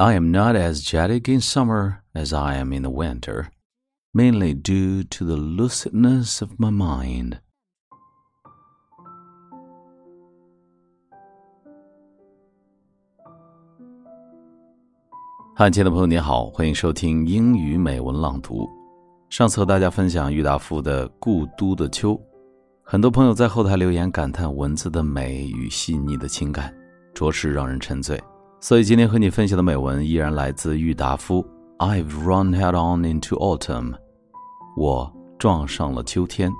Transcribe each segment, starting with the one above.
I am not as jadic in summer as I am in the winter, mainly due to the lucidness of my mind. 汉亲的朋友，你好，欢迎收听英语美文朗读。上次和大家分享郁达夫的《故都的秋》，很多朋友在后台留言感叹文字的美与细腻的情感，着实让人沉醉。所以今天和你分享的美文依然来自郁达夫。I've run head on into autumn，我撞上了秋天。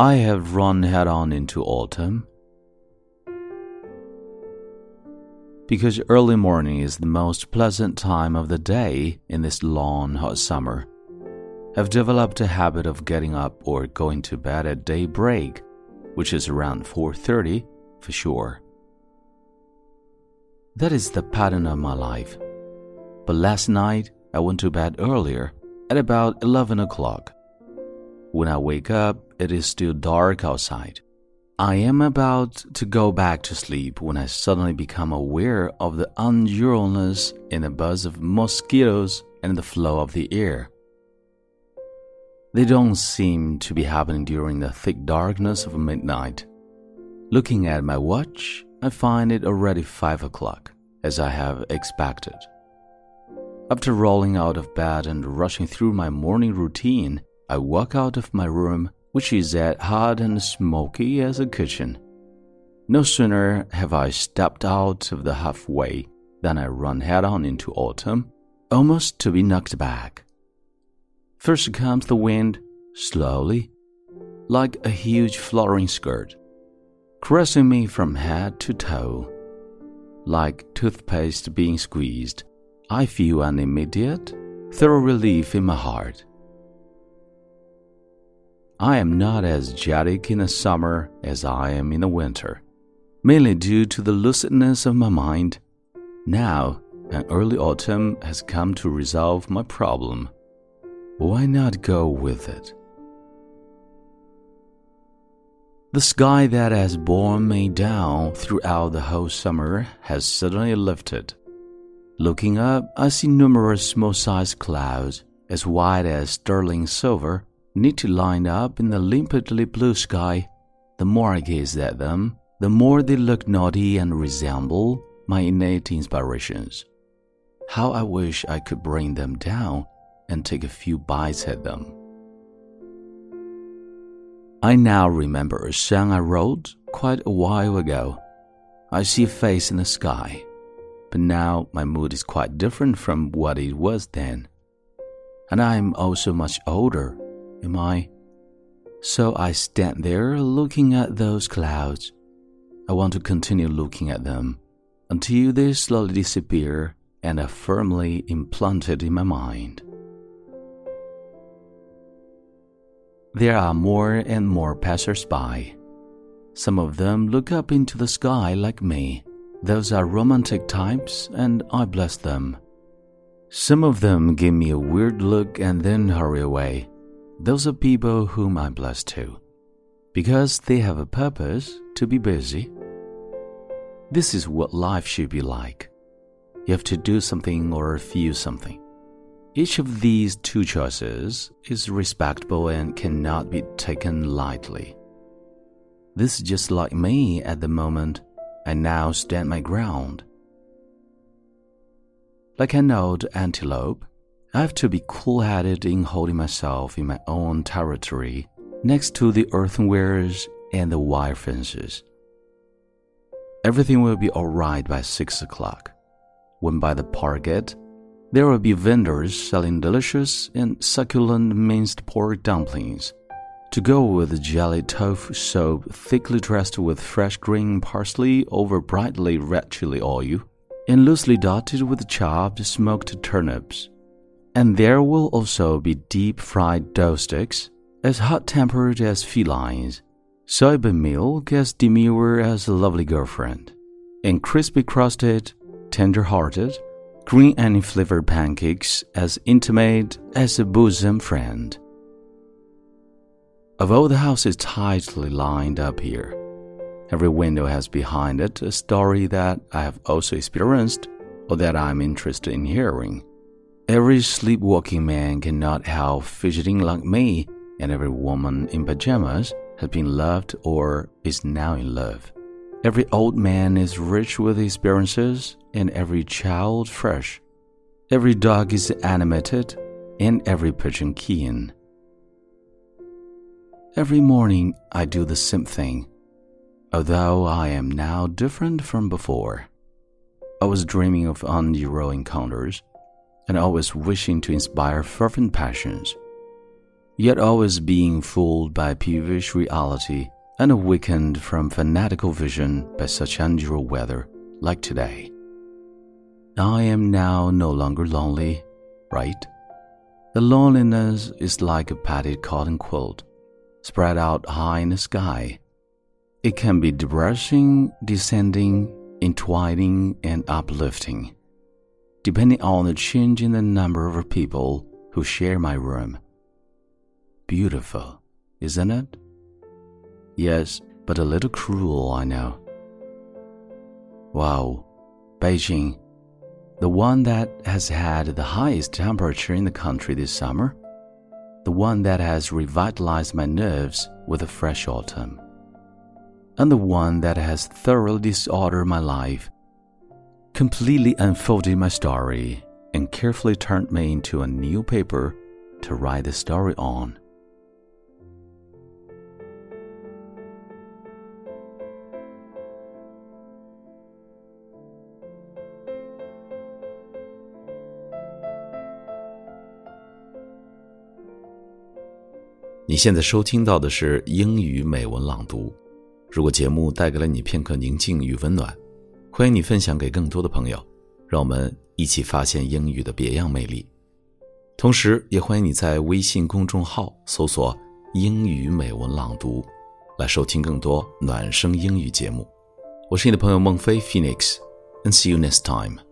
I have run head on into autumn. Because early morning is the most pleasant time of the day in this long hot summer. I've developed a habit of getting up or going to bed at daybreak, which is around 4:30 for sure. That is the pattern of my life. But last night I went to bed earlier at about 11 o'clock. When I wake up, it is still dark outside. I am about to go back to sleep when I suddenly become aware of the unusualness in the buzz of mosquitoes and the flow of the air. They don't seem to be happening during the thick darkness of midnight. Looking at my watch, I find it already five o'clock, as I have expected. After rolling out of bed and rushing through my morning routine, I walk out of my room, which is as hot and smoky as a kitchen. No sooner have I stepped out of the halfway than I run head on into autumn, almost to be knocked back. First comes the wind, slowly, like a huge flowering skirt, caressing me from head to toe. Like toothpaste being squeezed, I feel an immediate, thorough relief in my heart. I am not as jadic in the summer as I am in the winter, mainly due to the lucidness of my mind. Now, an early autumn has come to resolve my problem. Why not go with it? The sky that has borne me down throughout the whole summer has suddenly lifted. Looking up, I see numerous small sized clouds, as white as sterling silver, neatly lined up in the limpidly blue sky. The more I gaze at them, the more they look naughty and resemble my innate inspirations. How I wish I could bring them down and take a few bites at them. I now remember a song I wrote quite a while ago. I see a face in the sky, but now my mood is quite different from what it was then. And I am also much older am I? So I stand there looking at those clouds. I want to continue looking at them until they slowly disappear and are firmly implanted in my mind. There are more and more passers by. Some of them look up into the sky like me. Those are romantic types, and I bless them. Some of them give me a weird look and then hurry away. Those are people whom I bless too, because they have a purpose to be busy. This is what life should be like. You have to do something or feel something. Each of these two choices is respectable and cannot be taken lightly. This is just like me at the moment. I now stand my ground. Like an old antelope, I have to be cool headed in holding myself in my own territory next to the earthenwares and the wire fences. Everything will be alright by six o'clock, when by the park gate there will be vendors selling delicious and succulent minced pork dumplings to go with the jelly tofu soup thickly dressed with fresh green parsley over brightly red chili oil and loosely dotted with chopped smoked turnips and there will also be deep fried dough sticks, as hot tempered as felines, soybean milk as demure as a lovely girlfriend, and crispy crusted, tender hearted, green onion flavored pancakes as intimate as a bosom friend. All the houses tightly lined up here, every window has behind it a story that I have also experienced or that I am interested in hearing. Every sleepwalking man cannot help fidgeting like me, and every woman in pajamas has been loved or is now in love. Every old man is rich with experiences, and every child fresh. Every dog is animated, and every pigeon keen. Every morning I do the same thing, although I am now different from before. I was dreaming of unusual encounters, and always wishing to inspire fervent passions yet always being fooled by peevish reality and awakened from fanatical vision by such unusual weather like today. I am now no longer lonely, right? The loneliness is like a padded cotton quilt spread out high in the sky. It can be depressing, descending, entwining, and uplifting, depending on the change in the number of people who share my room beautiful, isn't it? Yes, but a little cruel, I know. Wow, Beijing, the one that has had the highest temperature in the country this summer, the one that has revitalized my nerves with a fresh autumn, and the one that has thoroughly disordered my life, completely unfolded my story, and carefully turned me into a new paper to write the story on. 你现在收听到的是英语美文朗读。如果节目带给了你片刻宁静与温暖，欢迎你分享给更多的朋友，让我们一起发现英语的别样魅力。同时，也欢迎你在微信公众号搜索“英语美文朗读”，来收听更多暖声英语节目。我是你的朋友孟非 Phoenix，and see you next time。